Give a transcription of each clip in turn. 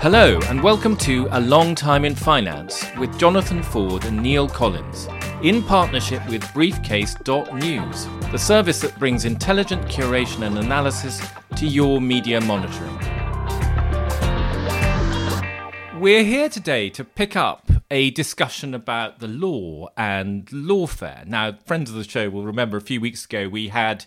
Hello, and welcome to A Long Time in Finance with Jonathan Ford and Neil Collins, in partnership with Briefcase.news, the service that brings intelligent curation and analysis to your media monitoring. We're here today to pick up a discussion about the law and lawfare. Now, friends of the show will remember a few weeks ago we had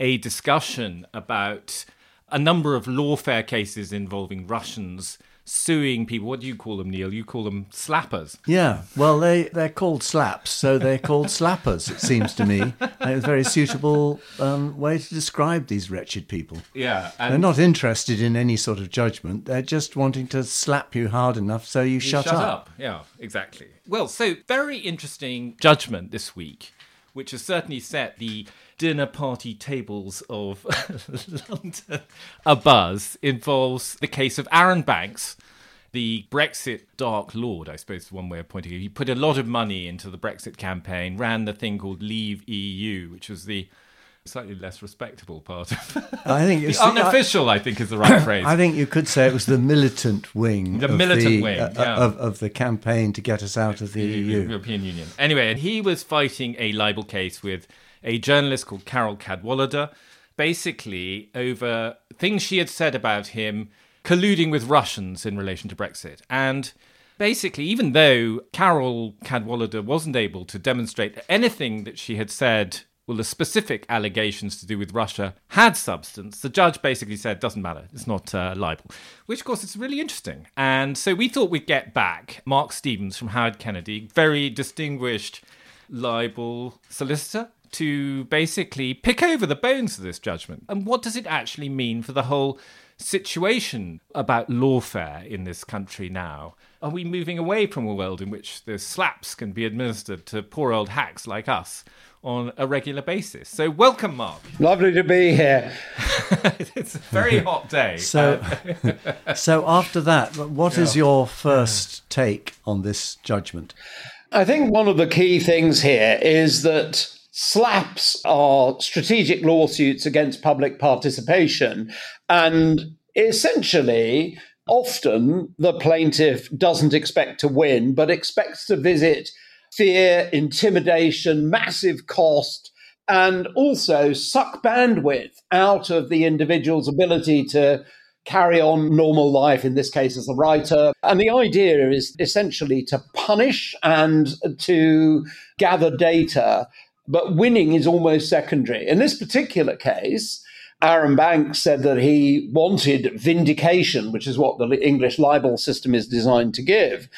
a discussion about a number of lawfare cases involving Russians suing people. What do you call them, Neil? You call them slappers. Yeah, well, they, they're called slaps, so they're called slappers, it seems to me. It's a very suitable um, way to describe these wretched people. Yeah. They're not interested in any sort of judgment. They're just wanting to slap you hard enough so you, you shut, shut up. up. Yeah, exactly. Well, so very interesting judgment this week, which has certainly set the dinner party tables of London a buzz involves the case of Aaron Banks, the Brexit dark lord, I suppose is one way of pointing it. He put a lot of money into the Brexit campaign, ran the thing called Leave EU, which was the slightly less respectable part of I think the it's unofficial, I, think is the right phrase. I think you could say it was the militant wing, The of militant the, wing, uh, yeah. of, of the campaign to get us out of the E EU. European Union. Anyway, and he was fighting a libel case with a journalist called Carole Cadwalladr, basically over things she had said about him colluding with Russians in relation to Brexit. And basically, even though Carole Cadwalladr wasn't able to demonstrate anything that she had said well, the specific allegations to do with Russia had substance. The judge basically said, doesn't matter, it's not uh, libel, which, of course, is really interesting. And so we thought we'd get back Mark Stephens from Howard Kennedy, very distinguished libel solicitor, to basically pick over the bones of this judgment. And what does it actually mean for the whole situation about lawfare in this country now? Are we moving away from a world in which the slaps can be administered to poor old hacks like us? on a regular basis. So, welcome, Mark. Lovely to be here. it's a very hot day. So, uh, so after that, what is your first take on this judgment? I think one of the key things here is that slaps are strategic lawsuits against public participation. And essentially, often the plaintiff doesn't expect to win, but expects to visit fear, intimidation, massive cost, and also suck bandwidth out of the individual's ability to carry on normal life, in this case as a writer. And the idea is essentially to punish and to gather data, but winning is almost secondary. In this particular case, Arron Banks said that he wanted vindication, which is what the English libel system is designed to give.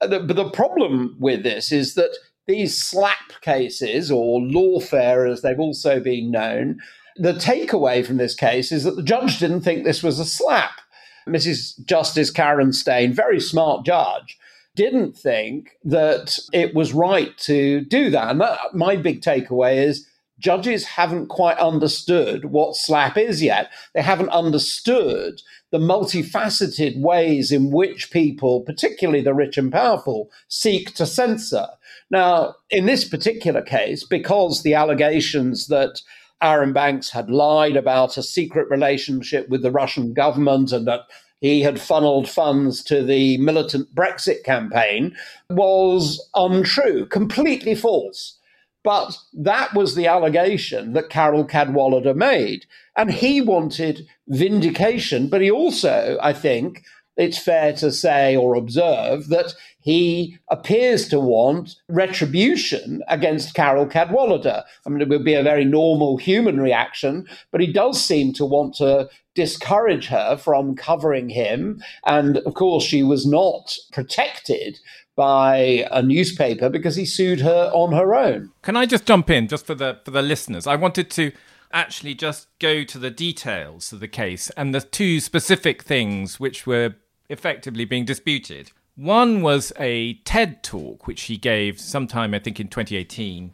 Uh, but the problem with this is that these slap cases, or lawfare as they've also been known, the takeaway from this case is that the judge didn't think this was a slap. Mrs. Justice Karen Steyn, very smart judge, didn't think that it was right to do that. And that, my big takeaway is judges haven't quite understood what slap is yet. They haven't understood the multifaceted ways in which people, particularly the rich and powerful, seek to censor. Now, in this particular case, because the allegations that Aaron Banks had lied about a secret relationship with the Russian government and that he had funneled funds to the militant Brexit campaign was untrue, completely false. But that was the allegation that Carole Cadwalladr made. And he wanted vindication, but he also, I think, it's fair to say or observe that he appears to want retribution against Carole Cadwalladr. I mean, it would be a very normal human reaction, but he does seem to want to discourage her from covering him. And of course, she was not protected by a newspaper because he sued her on her own. Can I just jump in just for the for the listeners? I wanted to actually just go to the details of the case and the two specific things which were effectively being disputed. One was a TED talk which she gave sometime I think in 2018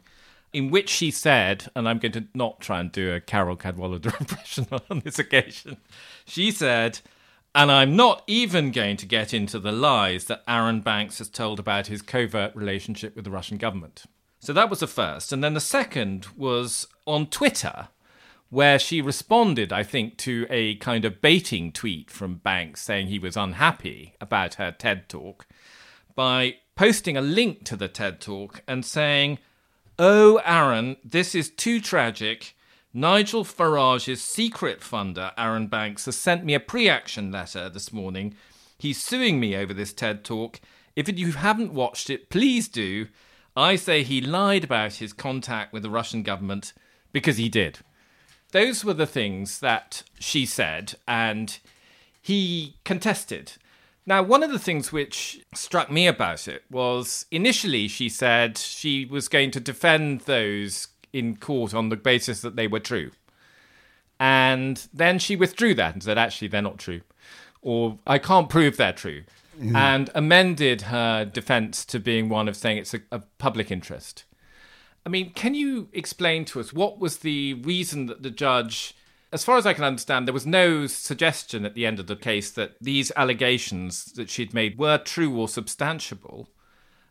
in which she said, and I'm going to not try and do a Carole Cadwalladr impression on this occasion. She said, and I'm not even going to get into the lies that Aaron Banks has told about his covert relationship with the Russian government. So that was the first. And then the second was on Twitter, where she responded, I think, to a kind of baiting tweet from Banks saying he was unhappy about her TED talk by posting a link to the TED talk and saying, Oh, Aaron, this is too tragic. Nigel Farage's secret funder, Aaron Banks, has sent me a pre action letter this morning. He's suing me over this TED talk. If you haven't watched it, please do. I say he lied about his contact with the Russian government because he did. Those were the things that she said, and he contested. Now, one of the things which struck me about it was initially she said she was going to defend those in court on the basis that they were true. And then she withdrew that and said, actually, they're not true. Or I can't prove they're true. Mm-hmm. And amended her defense to being one of saying it's a, a public interest. I mean, can you explain to us what was the reason that the judge, as far as I can understand, there was no suggestion at the end of the case that these allegations that she'd made were true or substantiable.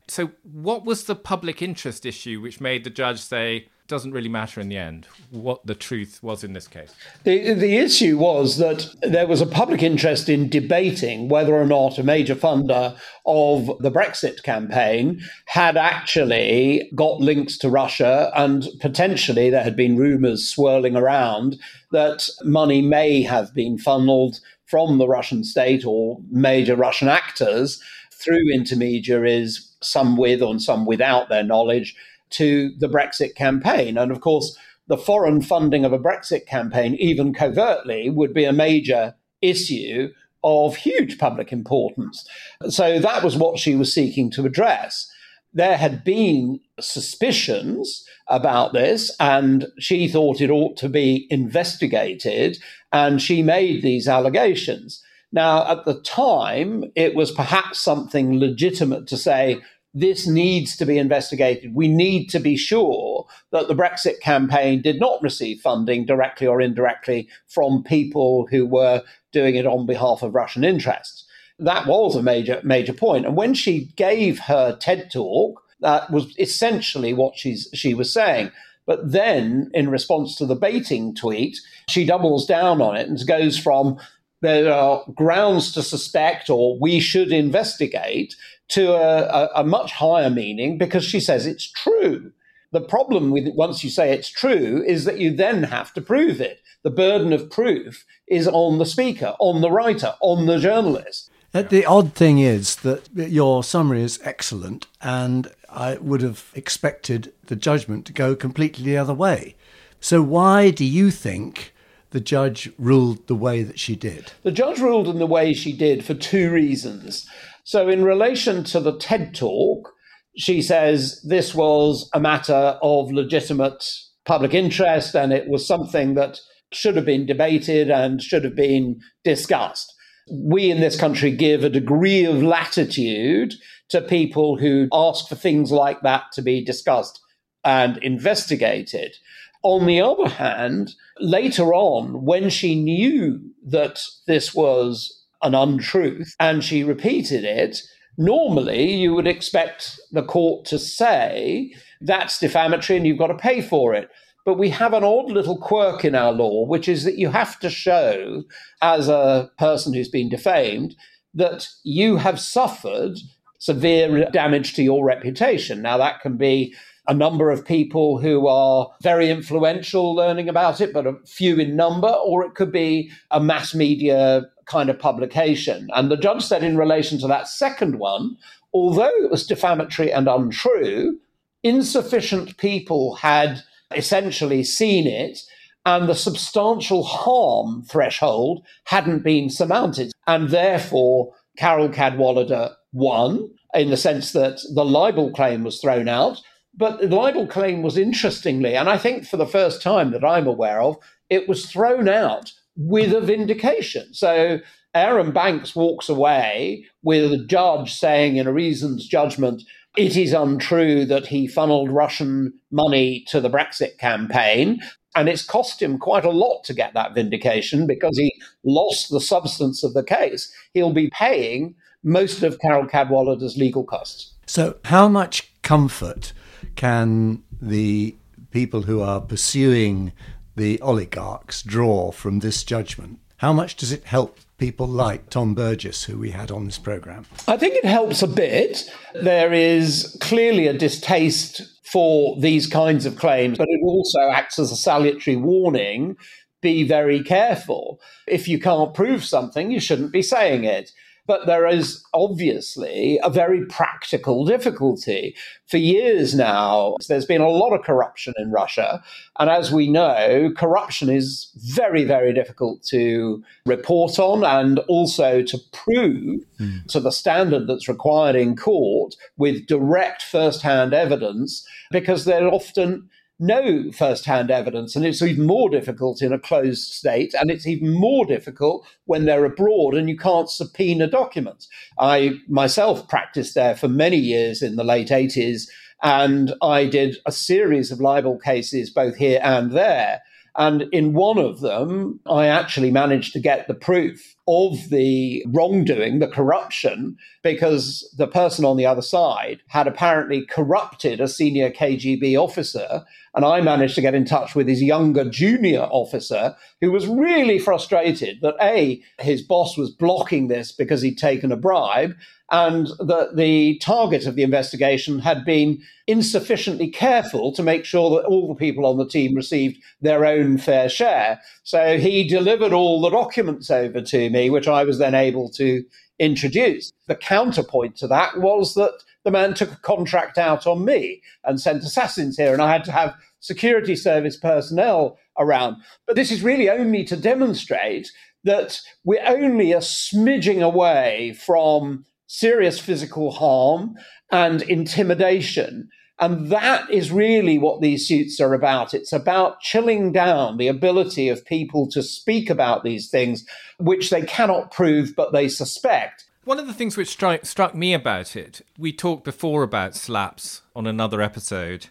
So, what was the public interest issue which made the judge say, doesn't really matter in the end what the truth was in this case. The, the issue was that there was a public interest in debating whether or not a major funder of the Brexit campaign had actually got links to Russia, and potentially there had been rumours swirling around that money may have been funneled from the Russian state or major Russian actors through intermediaries, some with and some without their knowledge to the Brexit campaign. And of course, the foreign funding of a Brexit campaign, even covertly, would be a major issue of huge public importance. So that was what she was seeking to address. There had been suspicions about this, and she thought it ought to be investigated, and she made these allegations. Now, at the time, it was perhaps something legitimate to say, this needs to be investigated. We need to be sure that the Brexit campaign did not receive funding directly or indirectly from people who were doing it on behalf of Russian interests. That was a major major point. And when she gave her TED talk, that was essentially what she's she was saying. But then, in response to the baiting tweet, she doubles down on it and goes from there are grounds to suspect or we should investigate to a, a, a much higher meaning because she says it's true. The problem with it, once you say it's true is that you then have to prove it. The burden of proof is on the speaker, on the writer, on the journalist. Uh, the odd thing is that your summary is excellent, and I would have expected the judgment to go completely the other way. So, why do you think the judge ruled the way that she did? The judge ruled in the way she did for two reasons. So, in relation to the TED talk, she says this was a matter of legitimate public interest and it was something that should have been debated and should have been discussed. We in this country give a degree of latitude to people who ask for things like that to be discussed and investigated. On the other hand, later on, when she knew that this was an untruth and she repeated it, normally you would expect the court to say that's defamatory and you've got to pay for it. But we have an odd little quirk in our law, which is that you have to show, as a person who's been defamed, that you have suffered severe damage to your reputation. Now, that can be a number of people who are very influential learning about it, but a few in number, or it could be a mass media kind of publication. And the judge said, in relation to that second one, although it was defamatory and untrue, insufficient people had essentially seen it and the substantial harm threshold hadn't been surmounted. And therefore, Carole Cadwalladr won in the sense that the libel claim was thrown out. But the libel claim was interestingly, and I think for the first time that I'm aware of, it was thrown out with a vindication. So Aaron Banks walks away with a judge saying in a reasons judgment, it is untrue that he funneled Russian money to the Brexit campaign. And it's cost him quite a lot to get that vindication because he lost the substance of the case. He'll be paying most of Carole Cadwalladr's legal costs. So, how much comfort can the people who are pursuing the oligarchs draw from this judgment? How much does it help people like Tom Burgis, who we had on this programme? I think it helps a bit. There is clearly a distaste for these kinds of claims, but it also acts as a salutary warning be very careful. If you can't prove something, you shouldn't be saying it. But there is obviously a very practical difficulty. For years now, there's been a lot of corruption in Russia. And as we know, corruption is very, very difficult to report on and also to prove mm. to the standard that's required in court with direct first hand evidence, because they're often no first hand evidence. And it's even more difficult in a closed state. And it's even more difficult when they're abroad and you can't subpoena documents. I myself practiced there for many years in the late 80s. And I did a series of libel cases both here and there. And in one of them, I actually managed to get the proof of the wrongdoing, the corruption, because the person on the other side had apparently corrupted a senior KGB officer. And I managed to get in touch with his younger junior officer who was really frustrated that A, his boss was blocking this because he'd taken a bribe, and that the target of the investigation had been insufficiently careful to make sure that all the people on the team received their own fair share. So he delivered all the documents over to me, which I was then able to introduce. The counterpoint to that was that the man took a contract out on me and sent assassins here, and I had to have security service personnel around. But this is really only to demonstrate that we're only a smidging away from serious physical harm and intimidation. And that is really what these suits are about. It's about chilling down the ability of people to speak about these things, which they cannot prove, but they suspect. One of the things which stri- struck me about it, we talked before about slaps on another episode.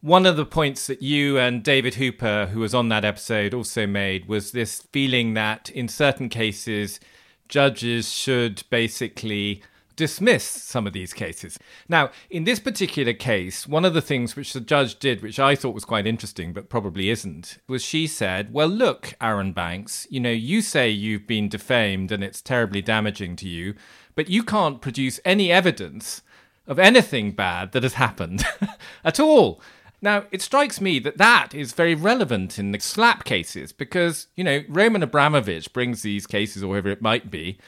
One of the points that you and David Hooper, who was on that episode, also made was this feeling that in certain cases, judges should basically dismiss some of these cases. Now, in this particular case, one of the things which the judge did, which I thought was quite interesting, but probably isn't, was she said, Well, look, Aaron Banks, you know, you say you've been defamed and it's terribly damaging to you, but you can't produce any evidence of anything bad that has happened at all. Now, it strikes me that that is very relevant in the slap cases because, you know, Roman Abramovich brings these cases, or whoever it might be,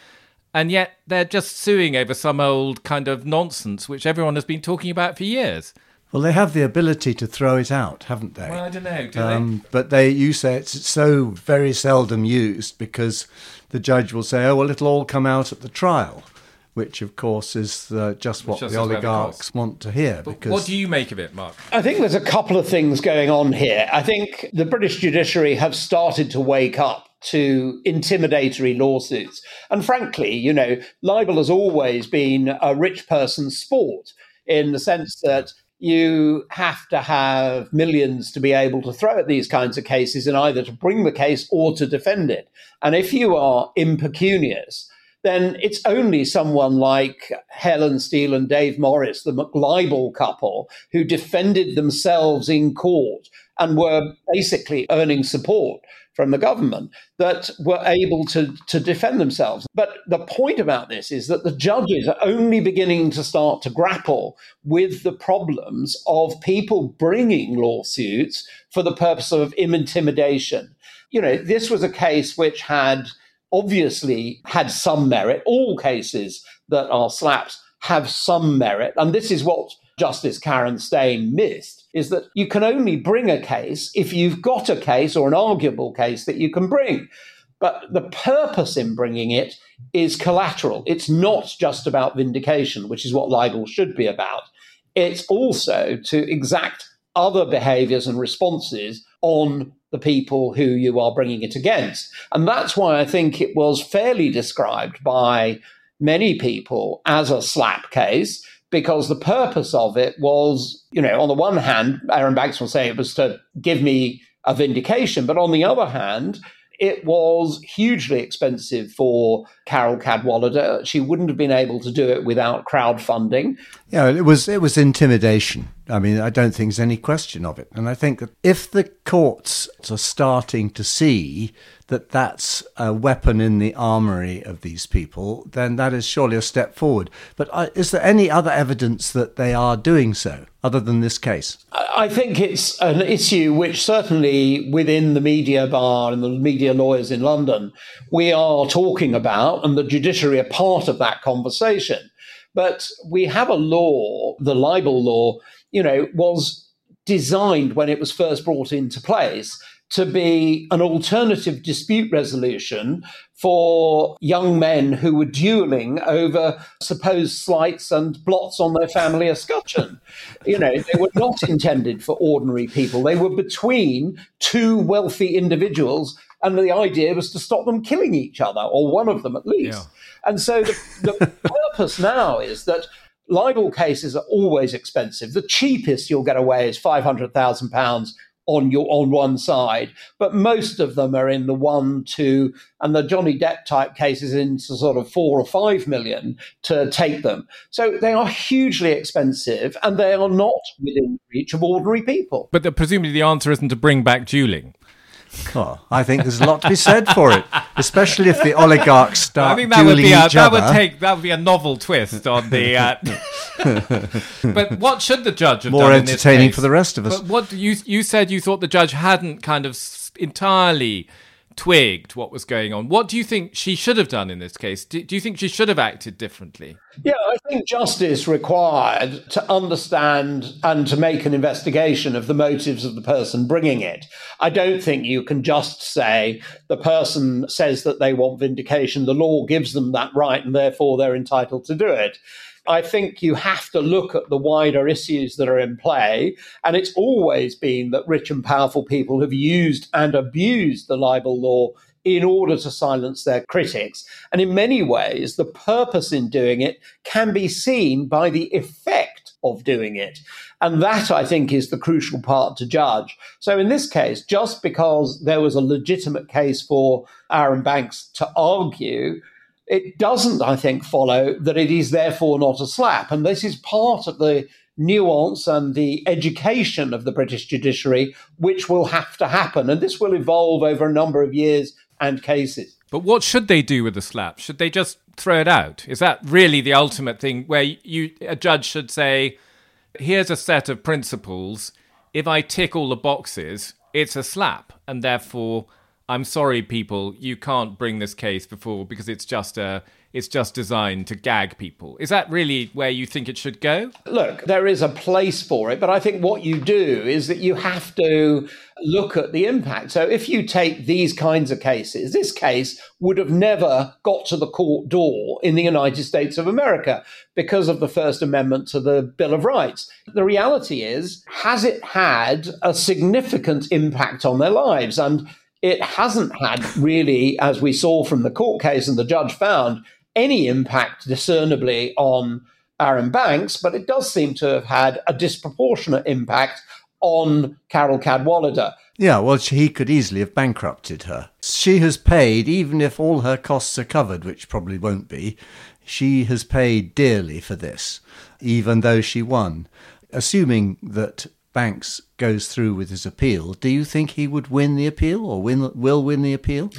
and yet they're just suing over some old kind of nonsense which everyone has been talking about for years. Well, they have the ability to throw it out, haven't they? Well, I don't know. Do um, they? But they, you say it's so very seldom used because the judge will say, "Oh, well, it'll all come out at the trial." Which of course is uh, just what the oligarchs want to hear. But because what do you make of it, Mark? I think there's a couple of things going on here. I think the British judiciary have started to wake up to intimidatory lawsuits. And frankly, you know, libel has always been a rich person's sport in the sense that you have to have millions to be able to throw at these kinds of cases and either to bring the case or to defend it. And if you are impecunious, then it's only someone like Helen Steel and Dave Morris, the McLibel couple, who defended themselves in court and were basically earning support from the government that were able to, to defend themselves. But the point about this is that the judges are only beginning to start to grapple with the problems of people bringing lawsuits for the purpose of intimidation. You know, this was a case which had obviously had some merit. All cases that are slaps have some merit. And this is what Justice Karen Steyn missed is that you can only bring a case if you've got a case or an arguable case that you can bring. But the purpose in bringing it is collateral. It's not just about vindication, which is what libel should be about. It's also to exact other behaviors and responses on the people who you are bringing it against. And that's why I think it was fairly described by many people as a slap case, because the purpose of it was, you know, on the one hand, Aaron Banks will say it was to give me a vindication, but on the other hand, it was hugely expensive for Carole Cadwalladr. She wouldn't have been able to do it without crowdfunding. Yeah, it was it was intimidation. I mean, I don't think there's any question of it. And I think that if the courts are starting to see that that's a weapon in the armory of these people, then that is surely a step forward. But uh, is there any other evidence that they are doing so, other than this case? I think it's an issue which certainly within the media bar and the media lawyers in London, we are talking about, and the judiciary are part of that conversation. But we have a law, the libel law, you know, was designed when it was first brought into place to be an alternative dispute resolution for young men who were dueling over supposed slights and blots on their family escutcheon. you know, they were not intended for ordinary people. They were between two wealthy individuals, and the idea was to stop them killing each other, or one of them at least. Yeah. And so the, the purpose now is that libel cases are always expensive. The cheapest you'll get away is five hundred thousand pounds on your on one side, but most of them are in the one, two, and the Johnny Depp type cases into sort of four or five million to take them. So they are hugely expensive, and they are not within reach of ordinary people. But the, presumably the answer isn't to bring back dueling. Oh, I think there's a lot to be said for it, especially if the oligarchs start. I think that would be a, that would take that would be a novel twist on the. Uh, but what should the judge have? More entertaining for the rest of us. But what you you said you thought the judge hadn't kind of entirely twigged what was going on. What do you think she should have done in this case? Do, do, you think she should have acted differently? Yeah, I think justice required to understand and to make an investigation of the motives of the person bringing it. I don't think you can just say the person says that they want vindication, the law gives them that right, and therefore they're entitled to do it. I think you have to look at the wider issues that are in play. And it's always been that rich and powerful people have used and abused the libel law in order to silence their critics. And in many ways, the purpose in doing it can be seen by the effect of doing it. And that, I think, is the crucial part to judge. So in this case, just because there was a legitimate case for Aaron Banks to argue, it doesn't, I think, follow that it is therefore not a slap. And this is part of the nuance and the education of the British judiciary, which will have to happen. And this will evolve over a number of years and cases. But what should they do with the slap? Should they just throw it out? Is that really the ultimate thing where you a judge should say, here's a set of principles. If I tick all the boxes, it's a slap. And therefore, I'm sorry, people, you can't bring this case before because it's just a it's just designed to gag people. Is that really where you think it should go? Look, there is a place for it, but I think what you do is that you have to look at the impact. So if you take these kinds of cases, this case would have never got to the court door in the United States of America because of the First Amendment to the Bill of Rights. The reality is, has it had a significant impact on their lives? And it hasn't had really, as we saw from the court case and the judge found, any impact discernibly on Aaron Banks, but it does seem to have had a disproportionate impact on Carole Cadwalladr. Yeah, well, he could easily have bankrupted her. She has paid, even if all her costs are covered, which probably won't be, she has paid dearly for this, even though she won. Assuming that Banks goes through with his appeal, do you think he would win the appeal or win, will win the appeal?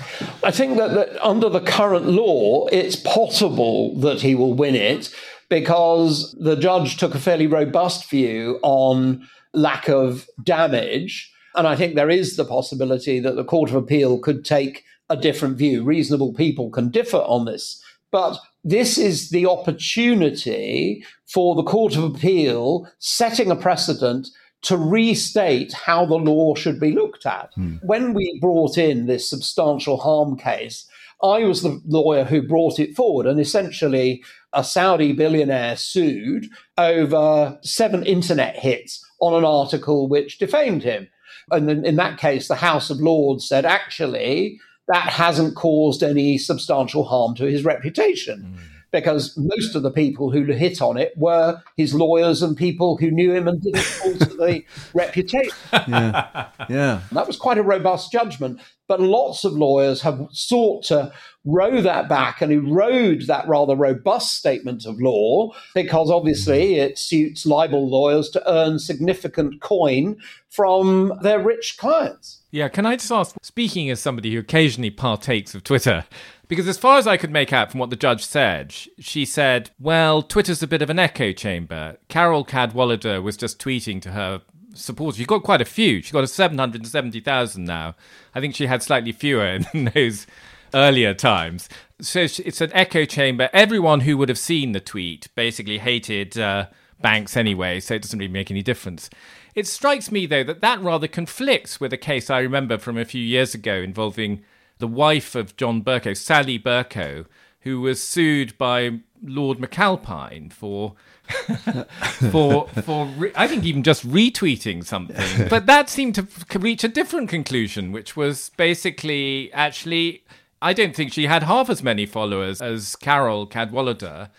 I think that, that under the current law, it's possible that he will win it because the judge took a fairly robust view on lack of damage. And I think there is the possibility that the Court of Appeal could take a different view. Reasonable people can differ on this. But this is the opportunity for the Court of Appeal setting a precedent to restate how the law should be looked at. Mm. When we brought in this substantial harm case, I was the lawyer who brought it forward, and essentially, a Saudi billionaire sued over seven internet hits on an article which defamed him. And in that case, the House of Lords said, actually, that hasn't caused any substantial harm to his reputation. Mm. Because most of the people who hit on it were his lawyers and people who knew him and didn't alter the reputation. Yeah. Yeah. And that was quite a robust judgment. But lots of lawyers have sought to row that back and erode that rather robust statement of law because obviously mm-hmm. it suits libel lawyers to earn significant coin from their rich clients. Yeah, can I just ask, speaking as somebody who occasionally partakes of Twitter, because as far as I could make out from what the judge said, she said, well, Twitter's a bit of an echo chamber. Carole Cadwalladr was just tweeting to her supporters. She's got quite a few. She's got 770,000 now. I think she had slightly fewer in those earlier times. So it's an echo chamber. Everyone who would have seen the tweet basically hated uh, banks anyway, so it doesn't really make any difference. It strikes me, though, that that rather conflicts with a case I remember from a few years ago involving the wife of John Bercow, Sally Bercow, who was sued by Lord McAlpine for for for re- I think even just retweeting something. But that seemed to reach a different conclusion, which was basically actually I don't think she had half as many followers as Carole Cadwalladr.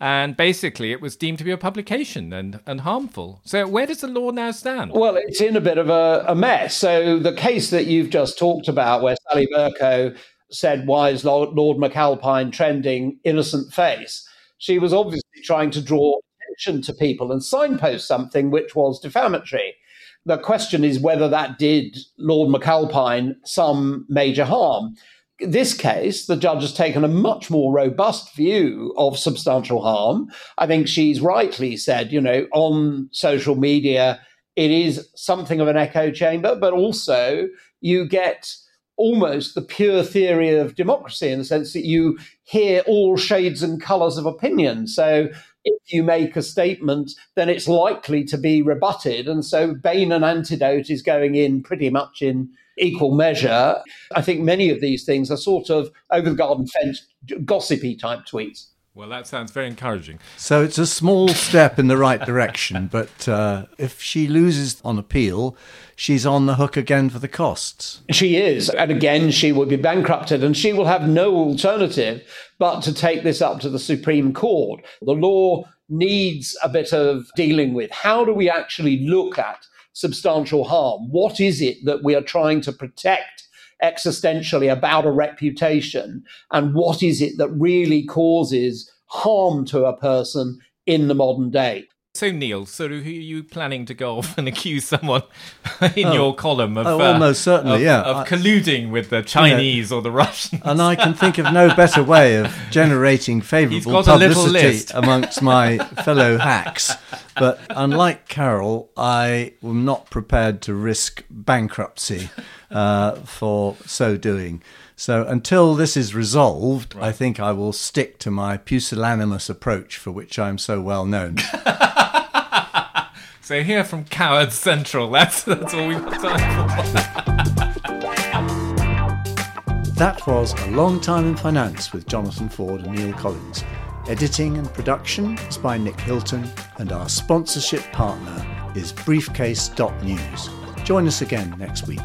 And basically, it was deemed to be a publication and, and harmful. So, where does the law now stand? Well, it's in a bit of a, a mess. So, the case that you've just talked about, where Sally Bercow said, Why is Lord, Lord McAlpine trending innocent face? She was obviously trying to draw attention to people and signpost something which was defamatory. The question is whether that did Lord McAlpine some major harm this case, the judge has taken a much more robust view of substantial harm. I think she's rightly said, you know, on social media, it is something of an echo chamber, but also you get almost the pure theory of democracy in the sense that you hear all shades and colors of opinion. So if you make a statement, then it's likely to be rebutted. And so bane and Antidote is going in pretty much in equal measure. I think many of these things are sort of over the garden fence, gossipy type tweets. Well, that sounds very encouraging. So it's a small step in the right direction, but uh, if she loses on appeal, she's on the hook again for the costs. She is. And again, she will be bankrupted and she will have no alternative but to take this up to the Supreme Court. The law needs a bit of dealing with. How do we actually look at substantial harm? What is it that we are trying to protect existentially about a reputation? And what is it that really causes harm to a person in the modern day? So, Neil, so who are you planning to go off and accuse someone in oh, your column of oh, almost uh, certainly, of, yeah, of colluding with the Chinese or the Russians? And I can think of no better way of generating favourable publicity amongst my fellow hacks. But unlike Carole, I am not prepared to risk bankruptcy uh, for so doing. So until this is resolved, right. I think I will stick to my pusillanimous approach for which I'm so well known. so here from Coward Central, that's, that's all we've got time for. that was A Long Time in Finance with Jonathan Ford and Neil Collins. Editing and production is by Nick Hilton, and our sponsorship partner is Briefcase.news. Join us again next week.